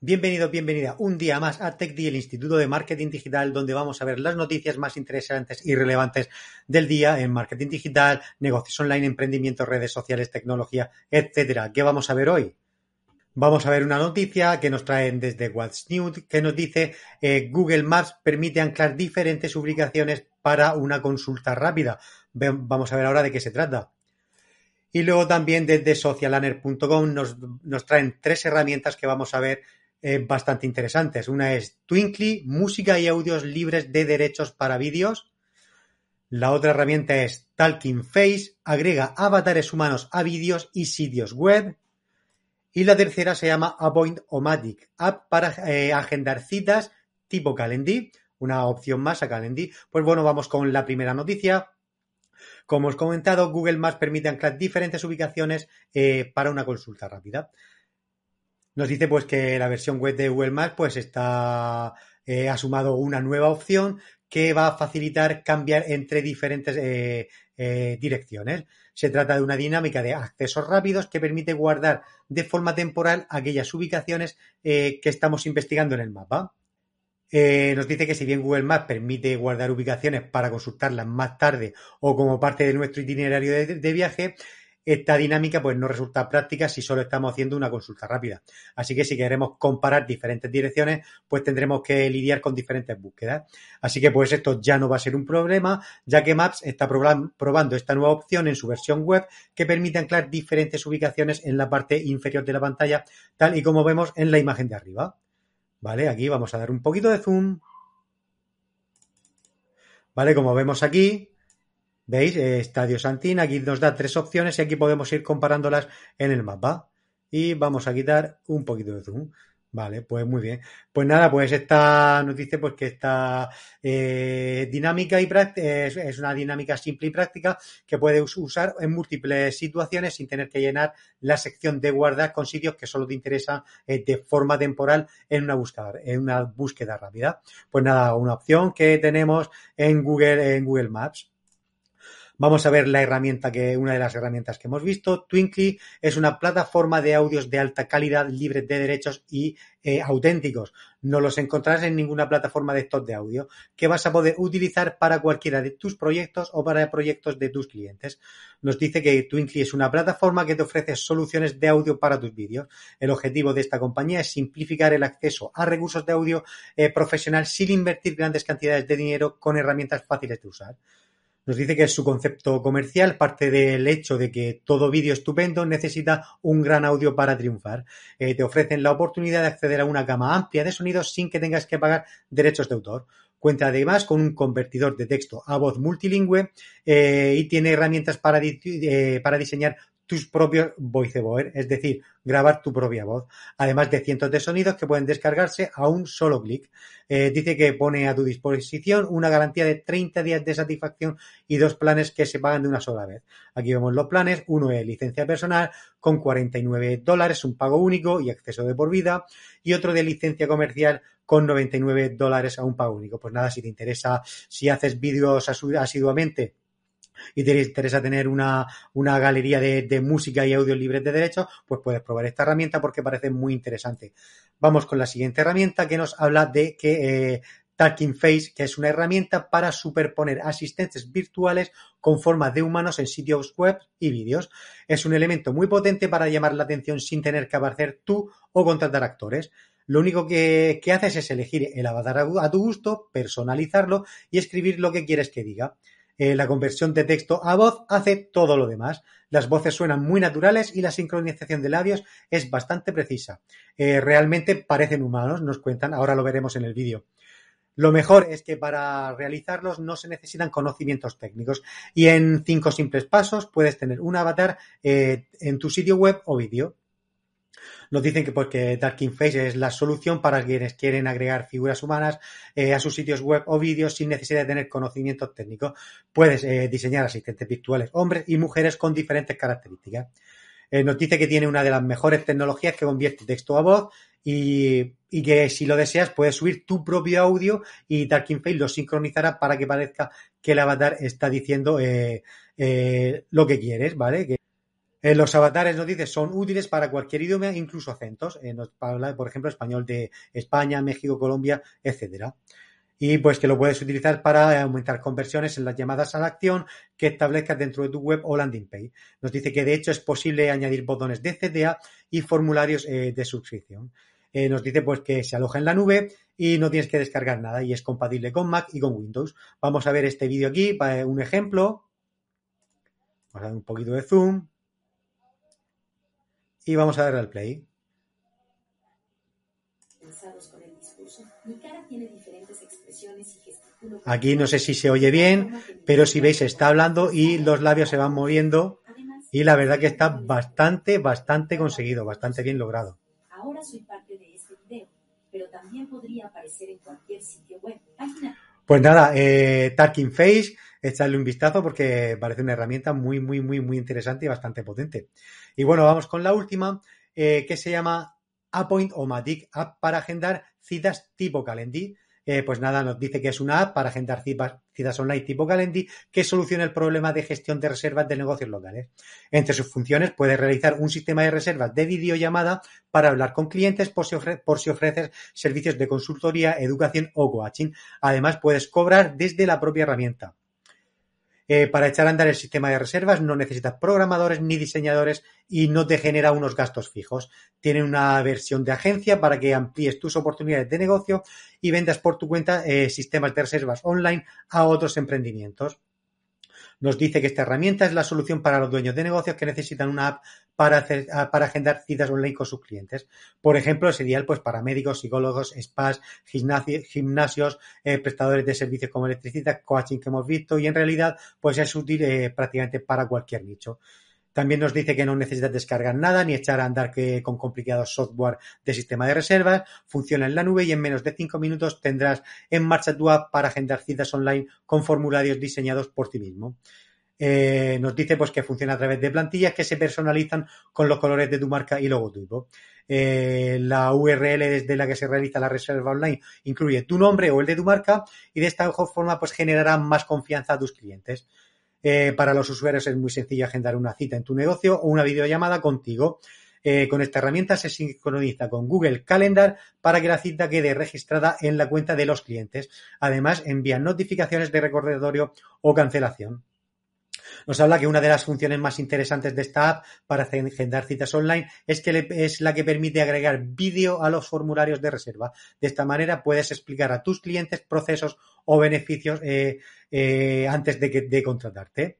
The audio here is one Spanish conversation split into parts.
Bienvenido, bienvenida un día más a TechD, el Instituto de Marketing Digital, donde vamos a ver las noticias más interesantes y relevantes del día en marketing digital, negocios online, emprendimiento, redes sociales, tecnología, etcétera. ¿Qué vamos a ver hoy? Vamos a ver una noticia que nos traen desde What's New, que nos dice eh, Google Maps permite anclar diferentes ubicaciones para una consulta rápida. Vamos a ver ahora de qué se trata. Y luego también desde socialaner.com nos, nos traen tres herramientas que vamos a ver eh, bastante interesantes. Una es Twinkly, música y audios libres de derechos para vídeos. La otra herramienta es Talking Face, agrega avatares humanos a vídeos y sitios web. Y la tercera se llama Appoint-O-Matic, app para eh, agendar citas tipo Calendly, una opción más a Calendly. Pues bueno, vamos con la primera noticia. Como os he comentado, Google Maps permite anclar diferentes ubicaciones eh, para una consulta rápida. Nos dice pues que la versión web de Google Maps pues está eh, ha sumado una nueva opción que va a facilitar cambiar entre diferentes eh, eh, direcciones. Se trata de una dinámica de accesos rápidos que permite guardar de forma temporal aquellas ubicaciones que estamos investigando en el mapa. nos dice que si bien Google Maps permite guardar ubicaciones para consultarlas más tarde o como parte de nuestro itinerario de viaje, esta dinámica pues no resulta práctica si solo estamos haciendo una consulta rápida. Así que si queremos comparar diferentes direcciones, pues tendremos que lidiar con diferentes búsquedas. Así que pues esto ya no va a ser un problema, ya que Maps está probando esta nueva opción en su versión web que permite anclar diferentes ubicaciones en la parte inferior de la pantalla, tal y como vemos en la imagen de arriba. Vale, aquí vamos a dar un poquito de zoom. Vale, como vemos aquí, ¿Veis? Eh, Estadio Santín, aquí nos da tres opciones y aquí podemos ir comparándolas en el mapa. Y vamos a quitar un poquito de zoom. Vale, pues muy bien. Pues nada, pues esta nos dice pues que esta eh, dinámica y es, es, una dinámica simple y práctica que puedes usar en múltiples situaciones sin tener que llenar la sección de guardar con sitios que solo te interesan eh, de forma temporal en una búsqueda, en una búsqueda rápida. Pues nada, una opción que tenemos en Google, en Google Maps. Vamos a ver la herramienta que, una de las herramientas que hemos visto. Twinkly es una plataforma de audios de alta calidad, libre de derechos y eh, auténticos. No los encontrarás en ninguna plataforma de estos de audio que vas a poder utilizar para cualquiera de tus proyectos o para proyectos de tus clientes. Nos dice que Twinkly es una plataforma que te ofrece soluciones de audio para tus vídeos. El objetivo de esta compañía es simplificar el acceso a recursos de audio eh, profesional sin invertir grandes cantidades de dinero con herramientas fáciles de usar. Nos dice que es su concepto comercial parte del hecho de que todo vídeo estupendo necesita un gran audio para triunfar. Eh, te ofrecen la oportunidad de acceder a una gama amplia de sonidos sin que tengas que pagar derechos de autor. Cuenta además con un convertidor de texto a voz multilingüe eh, y tiene herramientas para, eh, para diseñar tus propios voiceover, es decir, grabar tu propia voz, además de cientos de sonidos que pueden descargarse a un solo clic. Eh, dice que pone a tu disposición una garantía de 30 días de satisfacción y dos planes que se pagan de una sola vez. Aquí vemos los planes, uno es licencia personal con 49 dólares, un pago único y acceso de por vida, y otro de licencia comercial con 99 dólares a un pago único. Pues nada, si te interesa, si haces vídeos asiduamente, y te interesa tener una, una galería de, de, música y audio libres de derechos, pues puedes probar esta herramienta porque parece muy interesante. Vamos con la siguiente herramienta que nos habla de que eh, Talking Face, que es una herramienta para superponer asistentes virtuales con forma de humanos en sitios web y vídeos. Es un elemento muy potente para llamar la atención sin tener que aparecer tú o contratar actores. Lo único que, que haces es elegir el avatar a tu gusto, personalizarlo y escribir lo que quieres que diga. Eh, la conversión de texto a voz hace todo lo demás. Las voces suenan muy naturales y la sincronización de labios es bastante precisa. Eh, realmente parecen humanos, nos cuentan, ahora lo veremos en el vídeo. Lo mejor es que para realizarlos no se necesitan conocimientos técnicos y en cinco simples pasos puedes tener un avatar eh, en tu sitio web o vídeo. Nos dicen que porque Darking Face es la solución para quienes quieren agregar figuras humanas eh, a sus sitios web o vídeos sin necesidad de tener conocimientos técnicos. Puedes eh, diseñar asistentes virtuales hombres y mujeres con diferentes características. Eh, nos dice que tiene una de las mejores tecnologías que convierte texto a voz y, que si lo deseas puedes subir tu propio audio y Darking Face lo sincronizará para que parezca que el avatar está diciendo lo que quieres, ¿vale? Eh, los avatares nos dice son útiles para cualquier idioma, incluso acentos. Eh, nos habla, por ejemplo, español de España, México, Colombia, etcétera. Y pues que lo puedes utilizar para aumentar conversiones en las llamadas a la acción que establezcas dentro de tu web o landing page. Nos dice que de hecho es posible añadir botones de CTA y formularios eh, de suscripción. nos dice pues que se aloja en la nube y no tienes que descargar nada y es compatible con Mac y con Windows. Vamos a ver este vídeo aquí, para un ejemplo. Vamos a dar un poquito de zoom y vamos a darle al play. Aquí no sé si se oye bien, pero si veis está hablando y los labios se van moviendo y la verdad que está bastante, bastante conseguido, bastante bien logrado. Ahora soy parte de este video, pero también podría aparecer en cualquier sitio web. Pues nada, eh, Tarkin Face, echarle un vistazo porque parece una herramienta muy, muy, muy, muy interesante y bastante potente. Y bueno, vamos con la última, eh, que se llama Appoint o Matic, app para agendar citas tipo Calendly. Eh, pues nada, nos dice que es una app para agendar citas, online tipo Calendly que soluciona el problema de gestión de reservas de negocios locales. Entre sus funciones puedes realizar un sistema de reservas de videollamada para hablar con clientes por si, por si ofreces servicios de consultoría, educación o coaching. Además, puedes cobrar desde la propia herramienta. Eh, para echar a andar el sistema de reservas no necesitas programadores ni diseñadores y no te genera unos gastos fijos. Tiene una versión de agencia para que amplíes tus oportunidades de negocio y vendas por tu cuenta eh, sistemas de reservas online a otros emprendimientos nos dice que esta herramienta es la solución para los dueños de negocios que necesitan una app para, hacer, ah, para agendar citas online con sus clientes. Por ejemplo, es ideal pues, para médicos, psicólogos, spas, gimnasios, eh, prestadores de servicios como electricidad, coaching que hemos visto y en realidad pues es útil eh, prácticamente para cualquier nicho. También nos dice que no necesitas descargar nada ni echar a andar que, con complicados software de sistema de reservas. Funciona en la nube y en menos de cinco minutos tendrás en marcha tu app para agendar citas online con formularios diseñados por ti mismo. Eh, nos dice pues que funciona a través de plantillas que se personalizan con los colores de tu marca y logotipo. Eh, la URL desde la que se realiza la reserva online incluye tu nombre o el de tu marca y de esta forma pues generará más confianza a tus clientes. Eh, para los usuarios es muy sencillo agendar una cita en tu negocio o una videollamada contigo. Eh, con esta herramienta se sincroniza con Google Calendar para que la cita quede registrada en la cuenta de los clientes. Además, envía notificaciones de recordatorio o cancelación nos habla que una de las funciones más interesantes de esta app para agendar citas online es que es la que permite agregar vídeo a los formularios de reserva. De esta manera puedes explicar a tus clientes procesos o beneficios eh, eh, antes de, que, de contratarte.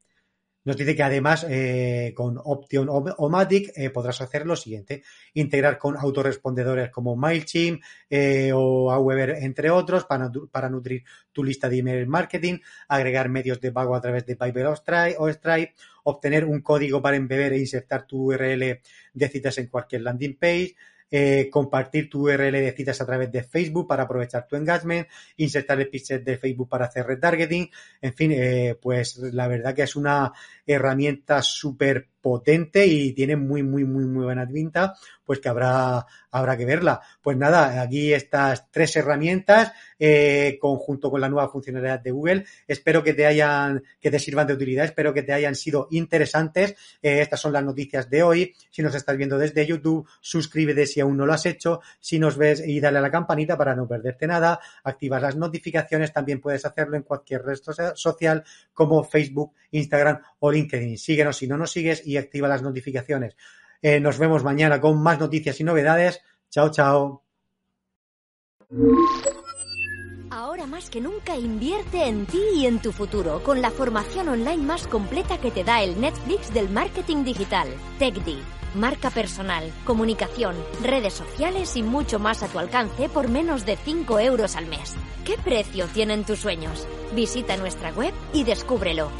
Nos dice que además eh, con Option o Matic eh, podrás hacer lo siguiente, integrar con autorrespondedores como MailChimp eh, o Aweber, entre otros, para, para, nutrir tu lista de email marketing, agregar medios de pago a través de PayPal o Stripe, o Stripe obtener un código para embeber e insertar tu URL de citas en cualquier landing page, eh, compartir tu URL de citas a través de Facebook para aprovechar tu engagement, insertar el pixel de Facebook para hacer retargeting, en fin, eh, pues la verdad que es una herramienta súper potente y tiene muy, muy, muy, muy buena pinta, pues que habrá, habrá que verla. Pues nada, aquí estas tres herramientas, eh, conjunto con la nueva funcionalidad de Google, espero que te hayan, que te sirvan de utilidad, espero que te hayan sido interesantes. Eh, estas son las noticias de hoy. Si nos estás viendo desde YouTube, suscríbete si aún no lo has hecho. Si nos ves y dale a la campanita para no perderte nada. Activas las notificaciones, también puedes hacerlo en cualquier red social como Facebook, Instagram o LinkedIn. Síguenos si no nos sigues y activa las notificaciones. Eh, nos vemos mañana con más noticias y novedades. Chao, chao. Ahora más que nunca invierte en ti y en tu futuro con la formación online más completa que te da el Netflix del marketing digital, TechD. Marca personal, comunicación, redes sociales y mucho más a tu alcance por menos de 5 euros al mes. ¿Qué precio tienen tus sueños? Visita nuestra web y descúbrelo